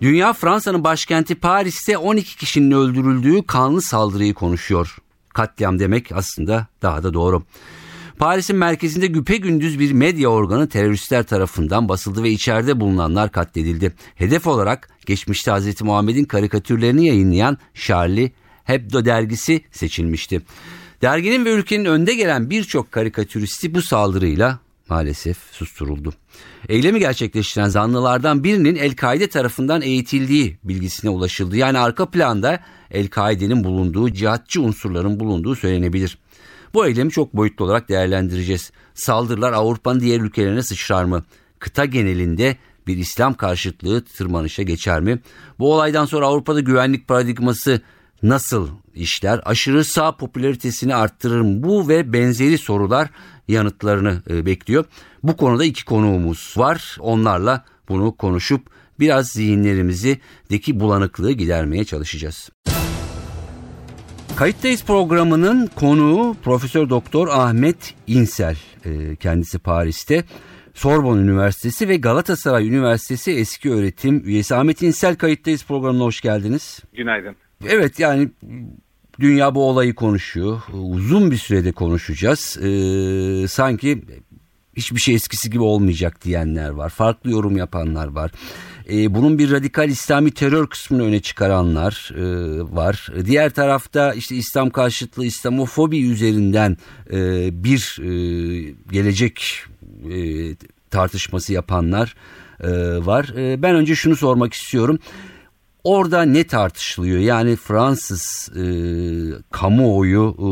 Dünya Fransa'nın başkenti Paris'te 12 kişinin öldürüldüğü kanlı saldırıyı konuşuyor. Katliam demek aslında daha da doğru. Paris'in merkezinde güpe gündüz bir medya organı teröristler tarafından basıldı ve içeride bulunanlar katledildi. Hedef olarak geçmişte Hz. Muhammed'in karikatürlerini yayınlayan Charlie Hebdo dergisi seçilmişti. Derginin ve ülkenin önde gelen birçok karikatüristi bu saldırıyla maalesef susturuldu. Eylemi gerçekleştiren zanlılardan birinin El-Kaide tarafından eğitildiği bilgisine ulaşıldı. Yani arka planda El-Kaide'nin bulunduğu, cihatçı unsurların bulunduğu söylenebilir. Bu eylemi çok boyutlu olarak değerlendireceğiz. Saldırılar Avrupa'nın diğer ülkelerine sıçrar mı? Kıta genelinde bir İslam karşıtlığı tırmanışa geçer mi? Bu olaydan sonra Avrupa'da güvenlik paradigması nasıl işler? Aşırı sağ popülaritesini arttırır mı? Bu ve benzeri sorular yanıtlarını e, bekliyor. Bu konuda iki konuğumuz var. Onlarla bunu konuşup biraz zihinlerimizi deki bulanıklığı gidermeye çalışacağız. Kayıttayız programının konuğu Profesör Doktor Ahmet İnsel. E, kendisi Paris'te. Sorbonne Üniversitesi ve Galatasaray Üniversitesi eski öğretim üyesi Ahmet İnsel kayıttayız programına hoş geldiniz. Günaydın. Evet yani dünya bu olayı konuşuyor. Uzun bir sürede konuşacağız. Ee, sanki hiçbir şey eskisi gibi olmayacak diyenler var. Farklı yorum yapanlar var. Ee, bunun bir radikal İslami terör kısmını öne çıkaranlar e, var. Diğer tarafta işte İslam karşıtlığı, İslamofobi üzerinden e, bir e, gelecek e, tartışması yapanlar e, var. E, ben önce şunu sormak istiyorum. Orada ne tartışılıyor? Yani Fransız e, kamuoyu e,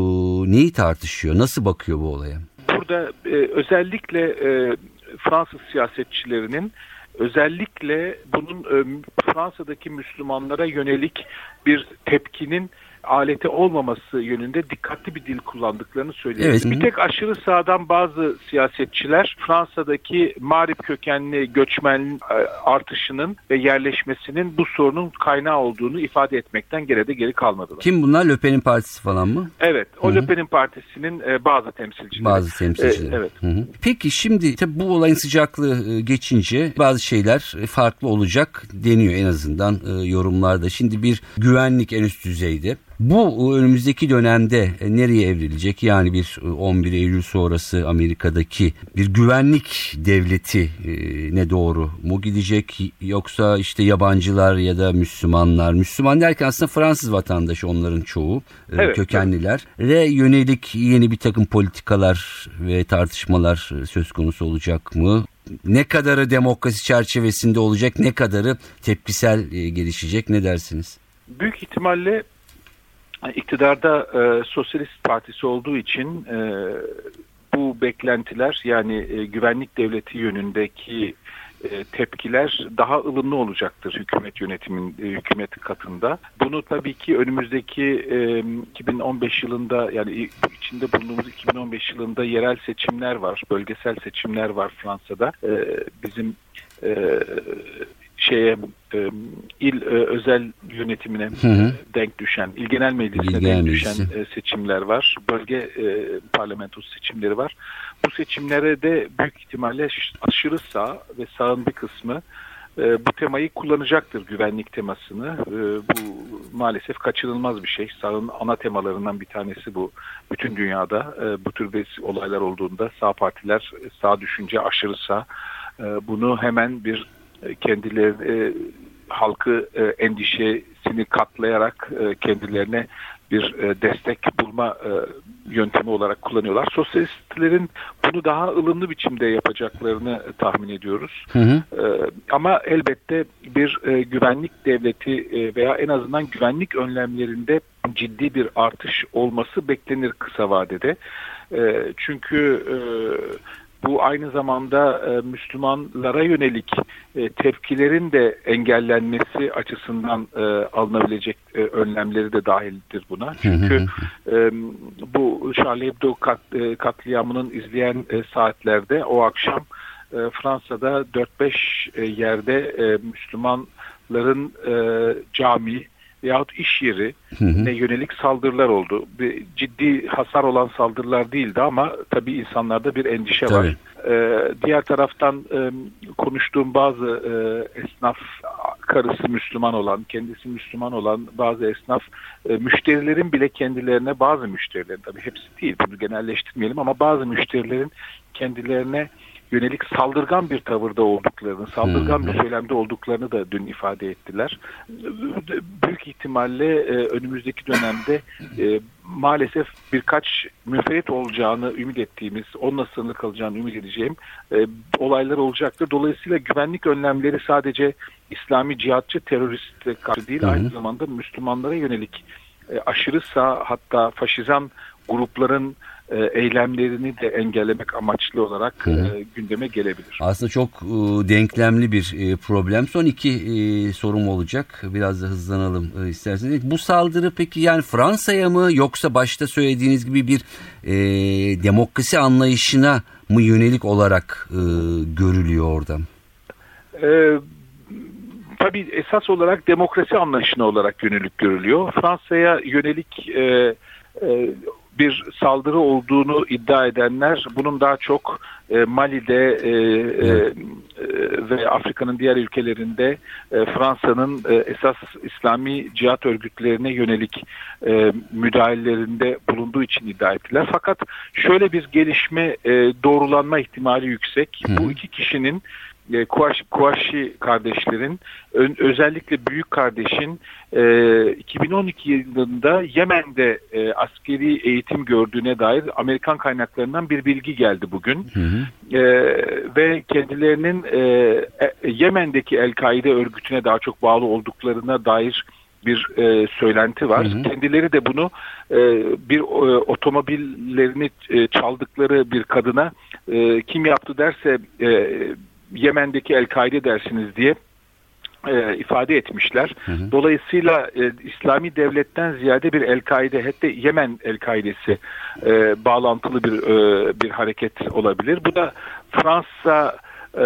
neyi tartışıyor? Nasıl bakıyor bu olaya? Burada e, özellikle e, Fransız siyasetçilerinin özellikle bunun e, Fransa'daki Müslümanlara yönelik bir tepkinin aleti olmaması yönünde dikkatli bir dil kullandıklarını söylüyor. Evet. Bir tek aşırı sağdan bazı siyasetçiler Fransa'daki mağrip kökenli göçmen e, artışının ve yerleşmesinin bu sorunun kaynağı olduğunu ifade etmekten geri de geri kalmadılar. Kim bunlar? Löpen'in partisi falan mı? Evet. O Löpen'in partisinin e, bazı temsilcileri. Bazı temsilcileri. E, evet. Hı hı. Peki şimdi tabii bu olayın sıcaklığı geçince bazı şeyler farklı olacak deniyor en azından yorumlarda. Şimdi bir güvenlik en üst düzeyde. Bu önümüzdeki dönemde e, nereye evrilecek? Yani bir 11 e, Eylül sonrası Amerika'daki bir güvenlik devleti e, ne doğru mu gidecek? Yoksa işte yabancılar ya da Müslümanlar, Müslüman derken aslında Fransız vatandaşı onların çoğu evet, kökenliler evet. ve yönelik yeni bir takım politikalar ve tartışmalar söz konusu olacak mı? ne kadarı demokrasi çerçevesinde olacak, ne kadarı tepkisel gelişecek ne dersiniz? Büyük ihtimalle iktidarda e, Sosyalist Partisi olduğu için e, bu beklentiler yani e, güvenlik devleti yönündeki e, tepkiler daha ılımlı olacaktır hükümet yönetimin e, hükümet katında. Bunu tabii ki önümüzdeki e, 2015 yılında yani içinde bulunduğumuz 2015 yılında yerel seçimler var, bölgesel seçimler var Fransa'da. E, bizim e, şeye e, il e, özel yönetimine hı hı. denk düşen, il genel meclisine il denk düşen e, seçimler var. Bölge e, parlamentosu seçimleri var. Bu seçimlere de büyük ihtimalle aşırı sağ ve sağın bir kısmı e, bu temayı kullanacaktır güvenlik temasını. E, bu maalesef kaçınılmaz bir şey. Sağın ana temalarından bir tanesi bu. Bütün dünyada e, bu tür bir olaylar olduğunda sağ partiler, sağ düşünce, aşırı sağ e, bunu hemen bir e, kendileri e, halkı e, endişesini katlayarak e, kendilerine bir e, destek bulma e, yöntemi olarak kullanıyorlar. Sosyalistlerin bunu daha ılımlı biçimde yapacaklarını tahmin ediyoruz. Hı hı. E, ama elbette bir e, güvenlik devleti e, veya en azından güvenlik önlemlerinde ciddi bir artış olması beklenir kısa vadede. E, çünkü e, bu aynı zamanda e, Müslümanlara yönelik e, tepkilerin de engellenmesi açısından e, alınabilecek e, önlemleri de dahildir buna. Çünkü e, bu Charlie Hebdo kat, e, katliamının izleyen e, saatlerde o akşam e, Fransa'da 4-5 e, yerde e, Müslümanların e, cami veyahut iş yeri ne yönelik saldırılar oldu. Bir ciddi hasar olan saldırılar değildi ama tabii insanlarda bir endişe Tabii. var. Ee, diğer taraftan e, konuştuğum bazı e, esnaf karısı Müslüman olan, kendisi Müslüman olan bazı esnaf e, müşterilerin bile kendilerine bazı müşterilerin tabii hepsi değil bunu genelleştirmeyelim ama bazı müşterilerin kendilerine yönelik saldırgan bir tavırda olduklarını, saldırgan bir söylemde olduklarını da dün ifade ettiler. Büyük ihtimalle e, önümüzdeki dönemde e, maalesef birkaç müfret olacağını ümit ettiğimiz, onunla sınırlı kalacağını ümit edeceğim e, olaylar olacaktır. Dolayısıyla güvenlik önlemleri sadece İslami cihatçı teröristlere karşı değil, aynı zamanda Müslümanlara yönelik aşırı sağ hatta faşizan grupların e, eylemlerini de engellemek amaçlı olarak e, gündeme gelebilir. Aslında çok e, denklemli bir e, problem. Son iki e, sorum olacak. Biraz da hızlanalım e, isterseniz. Bu saldırı peki yani Fransa'ya mı yoksa başta söylediğiniz gibi bir e, demokrasi anlayışına mı yönelik olarak e, görülüyor orada? Ee, tabii esas olarak demokrasi anlayışına olarak yönelik görülüyor. Fransa'ya yönelik e, e, bir saldırı olduğunu iddia edenler bunun daha çok e, Mali'de e, e, ve Afrika'nın diğer ülkelerinde e, Fransa'nın e, esas İslami cihat örgütlerine yönelik e, müdahalelerinde bulunduğu için iddia ettiler. Fakat şöyle bir gelişme e, doğrulanma ihtimali yüksek. Hı. Bu iki kişinin e, Kuaş, Kuaşi kardeşlerin ön, özellikle büyük kardeşin e, 2012 yılında Yemen'de e, askeri eğitim gördüğüne dair Amerikan kaynaklarından bir bilgi geldi bugün. Hı hı. E, ve kendilerinin e, e, Yemen'deki El-Kaide örgütüne daha çok bağlı olduklarına dair bir e, söylenti var. Hı hı. Kendileri de bunu e, bir e, otomobillerini e, çaldıkları bir kadına e, kim yaptı derse e, Yemen'deki El-Kaide dersiniz diye e, ifade etmişler. Hı hı. Dolayısıyla e, İslami devletten ziyade bir El-Kaide hatta Yemen El-Kaidesi e, bağlantılı bir e, bir hareket olabilir. Bu da Fransa e,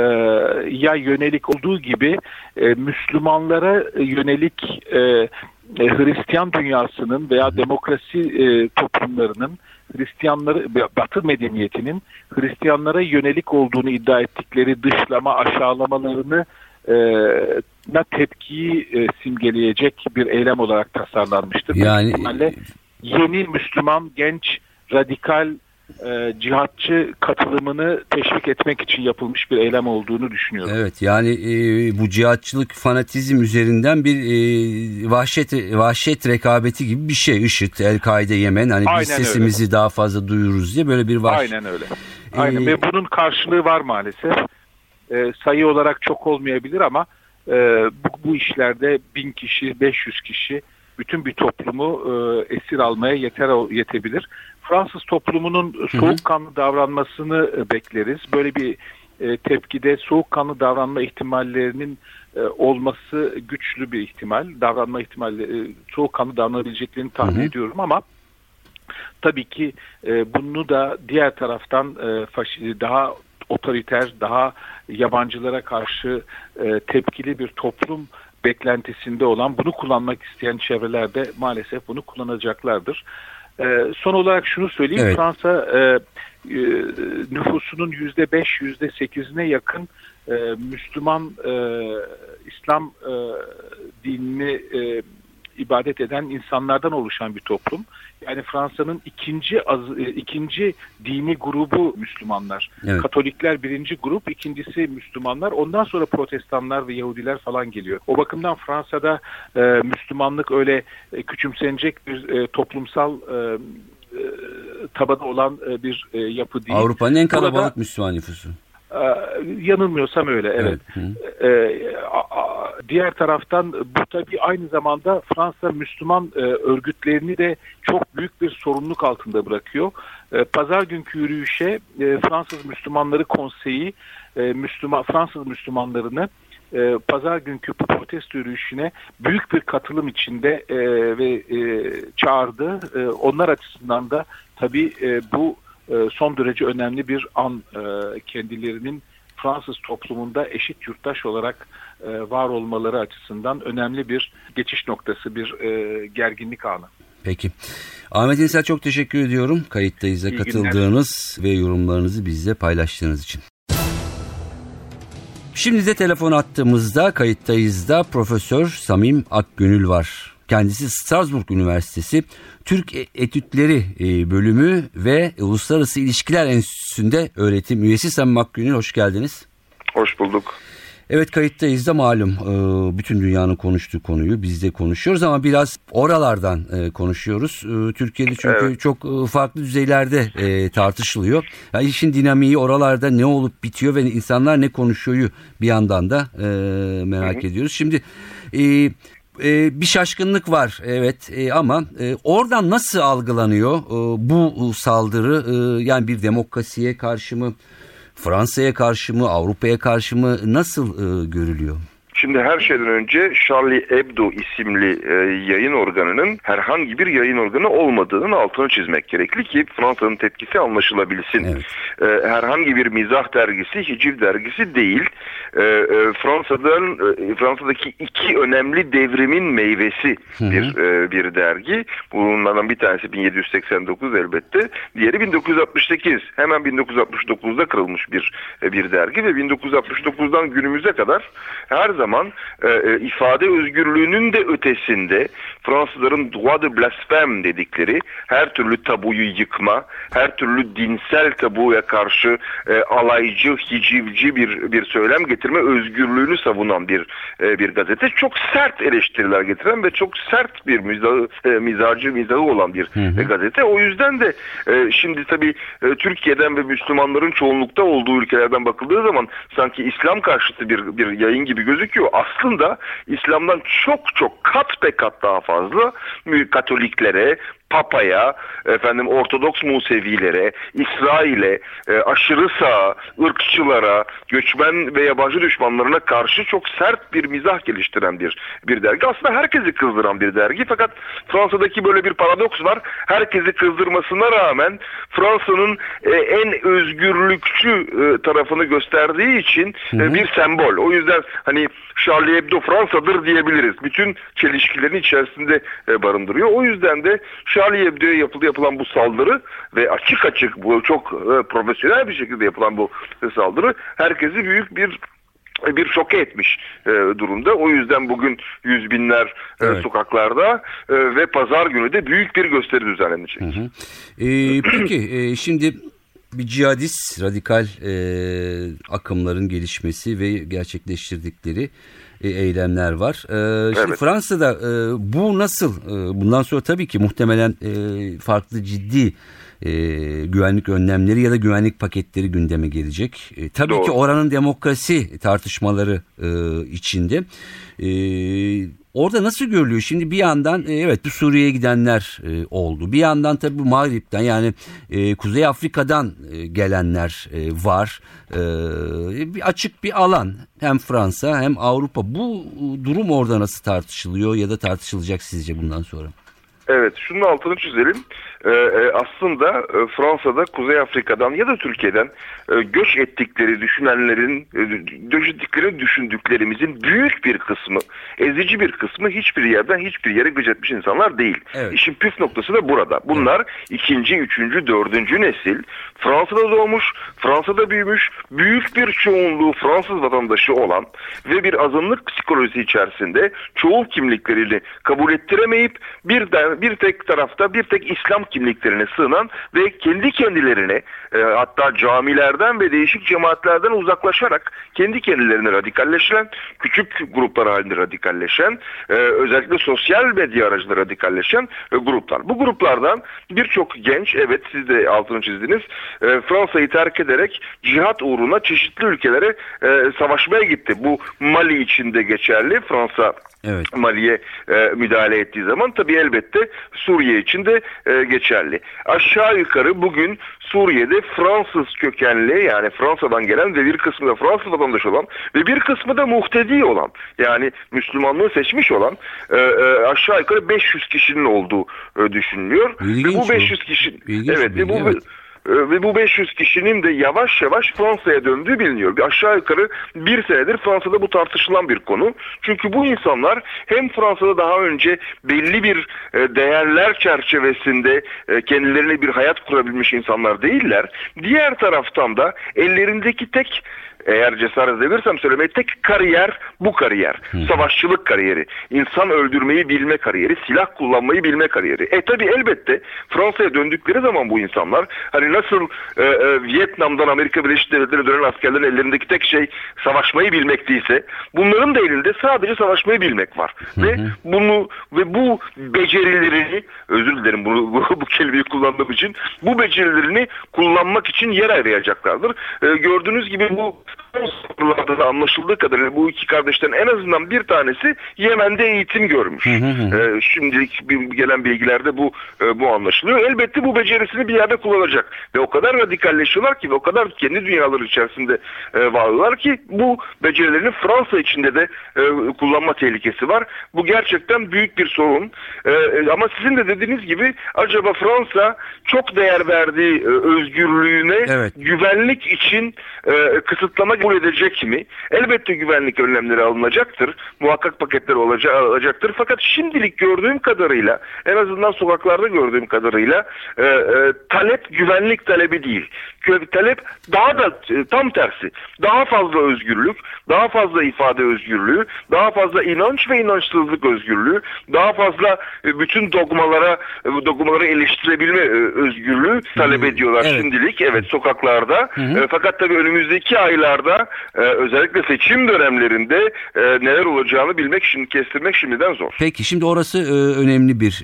ya yönelik olduğu gibi e, Müslümanlara yönelik e, e, Hristiyan dünyasının veya demokrasi e, toplumlarının Hristiyanları Batı medeniyetinin Hristiyanlara yönelik olduğunu iddia ettikleri dışlama aşağılamalarını e, na tepkiyi e, simgeleyecek bir eylem olarak tasarlanmıştır. Yani- yeni Müslüman genç radikal e, cihatçı katılımını teşvik etmek için yapılmış bir eylem olduğunu düşünüyorum. Evet yani e, bu cihatçılık fanatizm üzerinden bir e, vahşet vahşet rekabeti gibi bir şey IŞİD, El-Kaide, Yemen hani Aynen biz öyle. sesimizi daha fazla duyururuz diye böyle bir vahşet. Aynen öyle. Aynen Ee, ve bunun karşılığı var maalesef. Ee, sayı olarak çok olmayabilir ama e, bu, bu işlerde bin kişi, 500 kişi bütün bir toplumu e, esir almaya yeter yetebilir. Fransız toplumunun soğukkanlı davranmasını e, bekleriz. Böyle bir e, tepkide soğukkanlı davranma ihtimallerinin e, olması güçlü bir ihtimal. Davranma ihtimalleri, e, soğukkanlı davranabileceklerini tahmin Hı hı. ediyorum ama tabii ki bunu da diğer taraftan daha otoriter, daha yabancılara karşı tepkili bir toplum beklentisinde olan, bunu kullanmak isteyen çevrelerde maalesef bunu kullanacaklardır. E, son olarak şunu söyleyeyim, Evet. Fransa e, e, nüfusunun yüzde beş, yüzde sekizine yakın e, Müslüman, İslam dinini ibadet eden insanlardan oluşan bir toplum. Yani Fransa'nın ikinci az, e, ikinci dini grubu Müslümanlar. Evet. Katolikler birinci grup, ikincisi Müslümanlar. Ondan sonra Protestanlar ve Yahudiler falan geliyor. O bakımdan Fransa'da e, Müslümanlık öyle e, küçümsenecek bir e, toplumsal e, e, tabada olan e, bir yapı değil. Avrupa'nın en Burada- kalabalık Müslüman nüfusu. yanılmıyorsam öyle evet. Evet, a- diğer taraftan bu tabii aynı zamanda Fransa Müslüman örgütlerini de çok büyük bir sorumluluk altında bırakıyor. Pazar günkü yürüyüşe Fransız Müslümanları Konseyi Müslüman Fransız Müslümanlarını e, pazar günkü protesto yürüyüşüne büyük bir katılım içinde e, ve e, çağırdı. E, onlar açısından da tabii e, bu e, son derece önemli bir an e, kendilerinin Fransız toplumunda eşit yurttaş olarak e, var olmaları açısından önemli bir geçiş noktası, bir e, gerginlik anı. Peki. Ahmet İnsel çok teşekkür ediyorum kayıttayız'a katıldığınız ve yorumlarınızı bizle paylaştığınız için. Şimdi de telefon attığımızda kayıttayız da Profesör Samim Akgönül var. Kendisi Strasbourg Üniversitesi Türk e- Etütleri e, Bölümü ve Uluslararası İlişkiler Enstitüsü'nde öğretim üyesi Samim Akgönül hoş geldiniz. Hoş bulduk. Evet kayıttayız da malum e, bütün dünyanın konuştuğu konuyu biz de konuşuyoruz ama biraz oralardan konuşuyoruz. Türkiye'de çünkü evet. çok farklı düzeylerde tartışılıyor. Yani işin dinamiği oralarda ne olup bitiyor ve insanlar ne konuşuyor bir yandan da merak Hı-hı. ediyoruz. Şimdi bir şaşkınlık var evet ama oradan nasıl algılanıyor bu saldırı yani bir demokrasiye karşı mı Fransa'ya karşı mı, Avrupa'ya karşı mı nasıl e, görülüyor? Şimdi her şeyden önce Charlie Hebdo isimli e, yayın organının herhangi bir yayın organı olmadığının altını çizmek gerekli ki Fransa'nın tepkisi anlaşılabilsin. Evet. E, herhangi bir mizah dergisi, hiciv dergisi değil. E, e, Fransa'dan e, Fransa'daki iki önemli devrimin meyvesi Hı-hı. bir e, bir dergi. Bunlardan bir tanesi 1789 elbette. Diğeri 1968. Hemen 1969'da kırılmış bir e, bir dergi ve 1969'dan günümüze kadar her zaman zaman e, e, ifade özgürlüğünün de ötesinde Fransızların droit de blasphème dedikleri her türlü tabuyu yıkma, her türlü dinsel tabuya karşı e, alaycı, hicivci bir bir söylem getirme özgürlüğünü savunan bir e, bir gazete. Çok sert eleştiriler getiren ve çok sert bir mizahı, e, mizacı mizahı olan bir hı hı. gazete. O yüzden de e, şimdi tabii e, Türkiye'den ve Müslümanların çoğunlukta olduğu ülkelerden bakıldığı zaman sanki İslam karşıtı bir bir yayın gibi gözüküyor gerekiyor. Aslında İslam'dan çok çok kat be kat daha fazla Katoliklere, Papa'ya, efendim Ortodoks Musevilere, İsrail'e, e, aşırı sağ, ırkçılara, göçmen ve yabancı düşmanlarına karşı çok sert bir mizah geliştiren bir bir dergi. Aslında herkesi kızdıran bir dergi fakat Fransa'daki böyle bir paradoks var. Herkesi kızdırmasına rağmen Fransa'nın e, en özgürlükçü e, tarafını gösterdiği için e, bir sembol. O yüzden hani Charlie Hebdo Fransa'dır diyebiliriz. Bütün çelişkilerin içerisinde e, barındırıyor. O yüzden de Charlie Hebdo'ya yapıldı yapılan bu saldırı ve açık açık bu çok e, profesyonel bir şekilde yapılan bu saldırı herkesi büyük bir bir şoke etmiş e, durumda. O yüzden bugün yüz binler e, evet. sokaklarda e, ve pazar günü de büyük bir gösteri düzenlenecek. Hı hı. E, peki e, şimdi bir cihadist radikal e, akımların gelişmesi ve gerçekleştirdikleri eylemler var. E, şimdi evet. Fransa'da e, bu nasıl? E, bundan sonra tabii ki muhtemelen e, farklı ciddi e, güvenlik önlemleri ya da güvenlik paketleri gündeme gelecek. E, tabii Doğru. ki oranın demokrasi tartışmaları e, içinde. E, Orada nasıl görülüyor? Şimdi bir yandan e, evet bu Suriye'ye gidenler e, oldu. Bir yandan tabii bu Mağrip'ten yani e, Kuzey Afrika'dan e, gelenler e, var. E, bir açık bir alan hem Fransa hem Avrupa. Bu durum orada nasıl tartışılıyor ya da tartışılacak sizce bundan sonra? Evet, şunun altını çizelim. Ee, e, aslında e, Fransa'da Kuzey Afrika'dan ya da Türkiye'den e, göç ettikleri düşünenlerin, e, göç ettiklerini düşündüklerimizin büyük bir kısmı, ezici bir kısmı hiçbir yerden hiçbir yere göç etmiş insanlar değil. Evet. İşin püf noktası da burada. Bunlar evet. ikinci, üçüncü, dördüncü nesil Fransa'da doğmuş, Fransa'da büyümüş, büyük bir çoğunluğu Fransız vatandaşı olan ve bir azınlık psikolojisi içerisinde çoğul kimliklerini kabul ettiremeyip birden bir tek tarafta bir tek İslam kimliklerine sığınan ve kendi kendilerine e, hatta camilerden ve değişik cemaatlerden uzaklaşarak kendi kendilerine radikalleşen, küçük gruplar halinde radikalleşen, e, özellikle sosyal medya aracılığıyla radikalleşen e, gruplar. Bu gruplardan birçok genç, evet siz de altını çizdiniz, e, Fransa'yı terk ederek cihat uğruna çeşitli ülkelere e, savaşmaya gitti. Bu Mali içinde geçerli. Fransa evet. Mali'ye e, müdahale ettiği zaman tabii elbette Suriye için de e, geçerli. Aşağı yukarı bugün Suriye'de Fransız kökenli yani Fransa'dan gelen ve bir kısmı da Fransız vatandaşı olan ve bir kısmı da muhtedi olan yani Müslümanlığı seçmiş olan e, e, aşağı yukarı 500 kişinin olduğu e, düşünülüyor. İlginç ve bu 500 kişi İlginç evet, ve bu evet. Ee, ve bu 500 kişinin de yavaş yavaş Fransa'ya döndüğü biliniyor. Bir aşağı yukarı bir senedir Fransa'da bu tartışılan bir konu. Çünkü bu insanlar hem Fransa'da daha önce belli bir e, değerler çerçevesinde e, kendilerine bir hayat kurabilmiş insanlar değiller. Diğer taraftan da ellerindeki tek eğer cesaret edebilirsem söylemeye tek kariyer bu kariyer. Hı. Savaşçılık kariyeri. İnsan öldürmeyi bilme kariyeri. Silah kullanmayı bilme kariyeri. E tabi elbette Fransa'ya döndükleri zaman bu insanlar hani nasıl e, e, Vietnam'dan Amerika Birleşik Devletleri'ne dönen askerlerin ellerindeki tek şey savaşmayı bilmek değilse bunların da elinde sadece savaşmayı bilmek var. Hı hı. Ve bunu ve bu becerilerini özür dilerim bunu bu, bu kelimeyi kullandığım için bu becerilerini kullanmak için yer arayacaklardır. E, gördüğünüz gibi bu sorularda da anlaşıldığı kadarıyla bu iki kardeşlerin en azından bir tanesi Yemen'de eğitim görmüş. Hı hı hı. Ee, şimdilik gelen bilgilerde bu e, bu anlaşılıyor. Elbette bu becerisini bir yerde kullanacak. Ve o kadar radikalleşiyorlar ki ve o kadar kendi dünyaları içerisinde e, varlar ki bu becerilerini Fransa içinde de e, kullanma tehlikesi var. Bu gerçekten büyük bir sorun. E, e ama sizin de dediğiniz gibi acaba Fransa çok değer verdiği e, özgürlüğüne evet. güvenlik için e, kısıtlama kabul edecek mi? Elbette güvenlik önlemleri alınacaktır. Muhakkak paketler olacak, alacaktır. Fakat şimdilik gördüğüm kadarıyla en azından sokaklarda gördüğüm kadarıyla e, e, talep güvenlik talebi değil. Talep daha da e, tam tersi. Daha fazla özgürlük, daha fazla ifade özgürlüğü, daha fazla inanç ve inançsızlık özgürlüğü, daha fazla e, bütün dogmalara e, dogmaları eleştirebilme özgürlüğü talep ediyorlar evet. şimdilik. Evet sokaklarda. Hı hı. Fakat tabii önümüzdeki aylarda özellikle seçim dönemlerinde neler olacağını bilmek şimdi kestirmek şimdiden zor. Peki şimdi orası önemli bir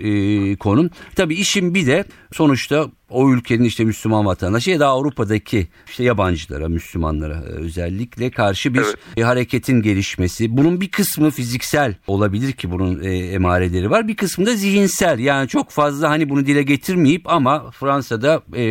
konu. Tabii işin bir de sonuçta o ülkenin işte Müslüman vatandaşı ya da Avrupa'daki işte yabancılara, Müslümanlara e, özellikle karşı bir evet. hareketin gelişmesi. Bunun bir kısmı fiziksel olabilir ki bunun e, emareleri var. Bir kısmı da zihinsel. Yani çok fazla hani bunu dile getirmeyip ama Fransa'da e,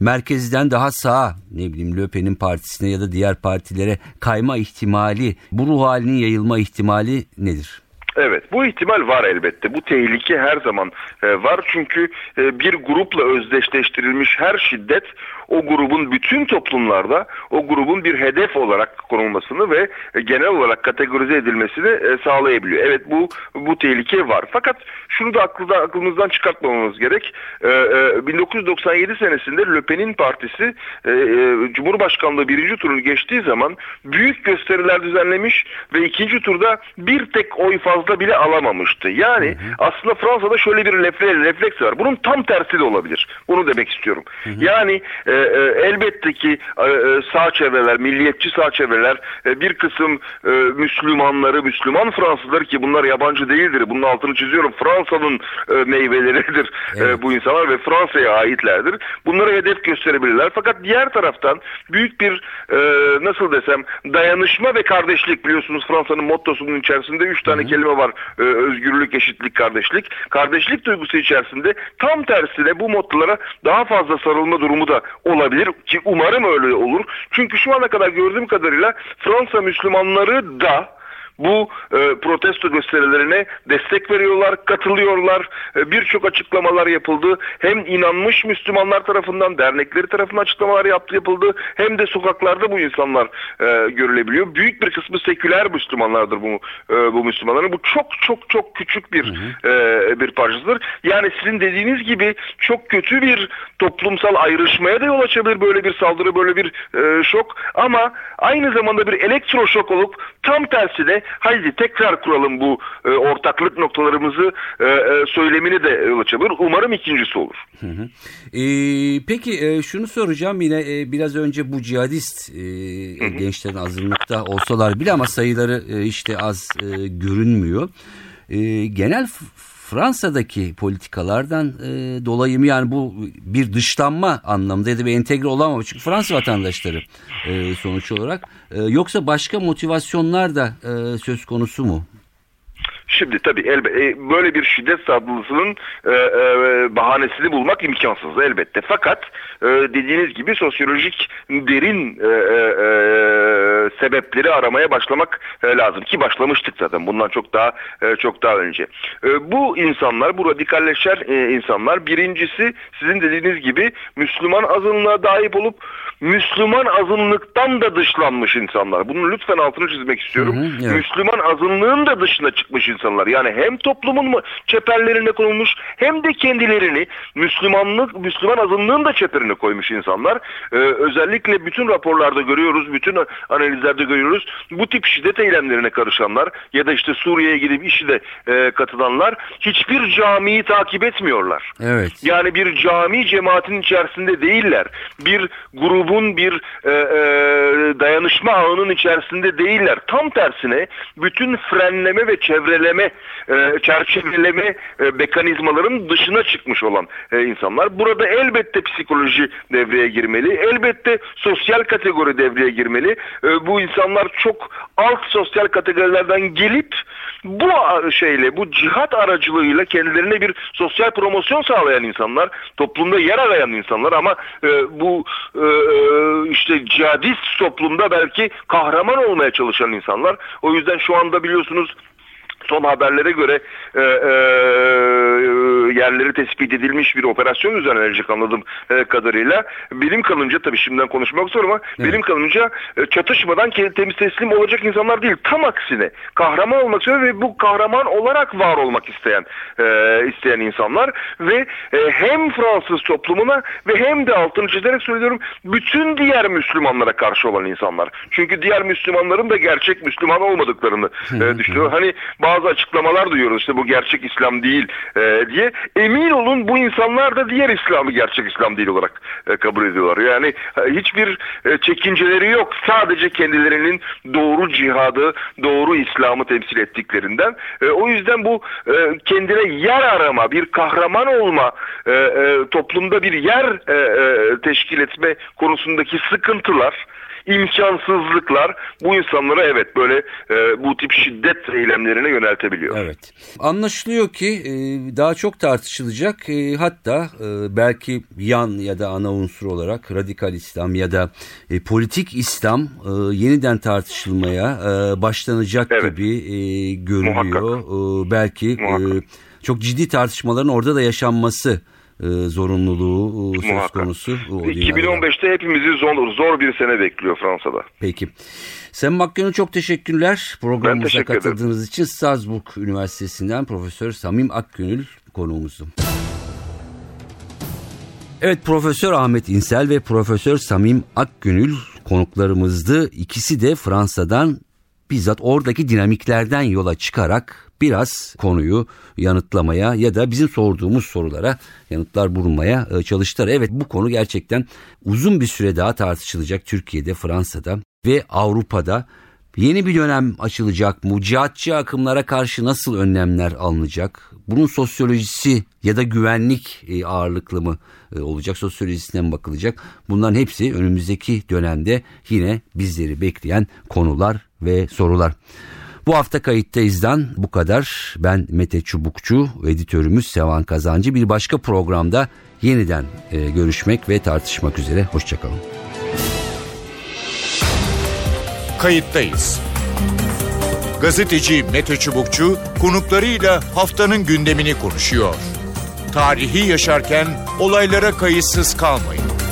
merkezden daha sağa ne bileyim Löpen'in partisine ya da diğer partilere kayma ihtimali, bu ruh halinin yayılma ihtimali nedir? Evet bu ihtimal var elbette. Bu tehlike her zaman e, var. Çünkü e, bir grupla özdeşleştirilmiş her şiddet o grubun bütün toplumlarda o grubun bir hedef olarak konulmasını ve e, genel olarak kategorize edilmesini e, sağlayabiliyor. Evet bu bu tehlike var. Fakat şunu da aklımızdan, aklımızdan çıkartmamamız gerek. E, e, 1997 senesinde Le Pen'in partisi e, e, Cumhurbaşkanlığı birinci turunu geçtiği zaman büyük gösteriler düzenlemiş ve ikinci turda bir tek oy fazla bile alamamıştı. Yani hı hı. aslında Fransa'da şöyle bir refleks, var. Bunun tam tersi de olabilir. Bunu demek istiyorum. Hı hı. Yani e, e, elbette ki e, e, sağ çevreler, milliyetçi sağ çevreler e, bir kısım e, Müslümanları, Müslüman Fransızlar ki bunlar yabancı değildir. Bunun altını çiziyorum. Fransa'nın e, meyveleridir e, evet. e, bu insanlar ve Fransa'ya aitlerdir. Bunları hedef gösterebilirler. Fakat diğer taraftan büyük bir e, nasıl desem dayanışma ve kardeşlik biliyorsunuz Fransa'nın mottosunun içerisinde üç tane Hı-hı. kelime var. E, özgürlük, eşitlik, kardeşlik. Kardeşlik duygusu içerisinde tam tersine bu mottolara daha fazla sarılma durumu da olabilir ki umarım öyle olur. Çünkü şu ana kadar gördüğüm kadarıyla Fransa Müslümanları da bu e, protesto gösterilerine destek veriyorlar, katılıyorlar. E, Birçok açıklamalar yapıldı. Hem inanmış Müslümanlar tarafından, dernekleri tarafından açıklamalar yaptı, yapıldı. Hem de sokaklarda bu insanlar e, görülebiliyor. Büyük bir kısmı seküler Müslümanlardır bu e, bu Müslümanların. Bu çok çok çok küçük bir hı hı. E, bir parçasıdır. Yani sizin dediğiniz gibi çok kötü bir toplumsal ayrışmaya da yol açabilir böyle bir saldırı, böyle bir e, şok. Ama aynı zamanda bir elektroşok olup tam tersine haydi tekrar kuralım bu e, ortaklık noktalarımızı e, e, söylemini de yol açabilir. Umarım ikincisi olur. Hı hı. E, peki e, şunu soracağım yine e, biraz önce bu cihadist e, hı hı. gençlerin azınlıkta olsalar bile ama sayıları e, işte az e, görünmüyor. E, genel Fransa'daki politikalardan e, dolayı mı yani bu bir dışlanma anlamında ya da bir entegre olamama çünkü Fransa vatandaşları e, sonuç olarak e, yoksa başka motivasyonlar da e, söz konusu mu? Şimdi tabii elbe, e, böyle bir şiddet saldırısının e, e, bahanesini bulmak imkansız elbette. Fakat e, dediğiniz gibi sosyolojik derin e, e, e, sebepleri aramaya başlamak e, lazım ki başlamıştık zaten bundan çok daha e, çok daha önce. E, bu insanlar, bu radikalleşen e, insanlar birincisi sizin dediğiniz gibi Müslüman azınlığa dahip olup Müslüman azınlıktan da dışlanmış insanlar. Bunu lütfen altını çizmek istiyorum. Hı hı, evet. Müslüman azınlığın da dışına çıkmış insanlar. Yani hem toplumun mu çeperlerine konulmuş hem de kendilerini Müslümanlık, Müslüman azınlığın da çeperine koymuş insanlar. Ee, özellikle bütün raporlarda görüyoruz, bütün analizlerde görüyoruz. Bu tip şiddet eylemlerine karışanlar ya da işte Suriye'ye gidip işi de e, katılanlar hiçbir camiyi takip etmiyorlar. Evet. Yani bir cami cemaatin içerisinde değiller. Bir grubun bir e, e, dayanışma ağının içerisinde değiller. Tam tersine bütün frenleme ve çevreleme, e, çerçeveleme e, mekanizmaların dışına çıkmış olan e, insanlar. Burada elbette psikoloji devreye girmeli. Elbette sosyal kategori devreye girmeli. E, bu insanlar çok alt sosyal kategorilerden gelip bu şeyle, bu cihat aracılığıyla kendilerine bir sosyal promosyon sağlayan insanlar, toplumda yer arayan insanlar ama e, bu e, işte cihadist toplumda belki kahraman olmaya çalışan insanlar. O yüzden şu anda biliyorsunuz son haberlere göre e, e, yerleri tespit edilmiş bir operasyon düzenlenecek anladığım e, kadarıyla. Bilim kalınca tabii şimdiden konuşmak zor ama evet. bilim kalınca e, çatışmadan temiz teslim olacak insanlar değil. Tam aksine kahraman olmak isteyen ve bu kahraman olarak var olmak isteyen e, isteyen insanlar ve e, hem Fransız toplumuna ve hem de altını çizerek söylüyorum bütün diğer Müslümanlara karşı olan insanlar. Çünkü diğer Müslümanların da gerçek Müslüman olmadıklarını e, düşünüyor. Hani bazı açıklamalar duyuyoruz işte bu gerçek İslam değil e, diye. Emin olun bu insanlar da diğer İslam'ı gerçek İslam değil olarak e, kabul ediyorlar. Yani e, hiçbir e, çekinceleri yok. Sadece kendilerinin doğru cihadı, doğru İslam'ı temsil ettiklerinden. E, o yüzden bu e, kendine yer arama, bir kahraman olma, e, e, toplumda bir yer e, e, teşkil etme konusundaki sıkıntılar imkansızlıklar bu insanlara evet böyle e, bu tip şiddet eylemlerine yöneltebiliyor. Evet. Anlaşılıyor ki e, daha çok tartışılacak e, hatta e, belki yan ya da ana unsur olarak radikal İslam ya da e, politik İslam e, yeniden tartışılmaya e, başlanacak evet. gibi e, görülüyor. E, belki e, çok ciddi tartışmaların orada da yaşanması e, zorunluluğu e, söz konusu. 2015'te hepimizi zor, zor bir sene bekliyor Fransa'da. Peki. Sen Makgön'ü çok teşekkürler. Programımıza teşekkür katıldığınız ederim. için Strasbourg Üniversitesi'nden Profesör Samim Akgönül konuğumuzdu. Evet Profesör Ahmet İnsel ve Profesör Samim Akgönül konuklarımızdı. İkisi de Fransa'dan bizzat oradaki dinamiklerden yola çıkarak biraz konuyu yanıtlamaya ya da bizim sorduğumuz sorulara yanıtlar bulmaya e, çalıştılar. Evet bu konu gerçekten uzun bir süre daha tartışılacak Türkiye'de, Fransa'da ve Avrupa'da. Yeni bir dönem açılacak mı? Cihatçı akımlara karşı nasıl önlemler alınacak? Bunun sosyolojisi ya da güvenlik e, ağırlıklı mı e, olacak? Sosyolojisine mi bakılacak? Bunların hepsi önümüzdeki dönemde yine bizleri bekleyen konular ve sorular. Bu hafta kayıttayızdan bu kadar. Ben Mete Çubukçu, editörümüz Sevan Kazancı. Bir başka programda yeniden e, görüşmek ve tartışmak üzere. Hoşçakalın. Kayıttayız. Gazeteci Mete Çubukçu konuklarıyla haftanın gündemini konuşuyor. Tarihi yaşarken olaylara kayıtsız kalmayın.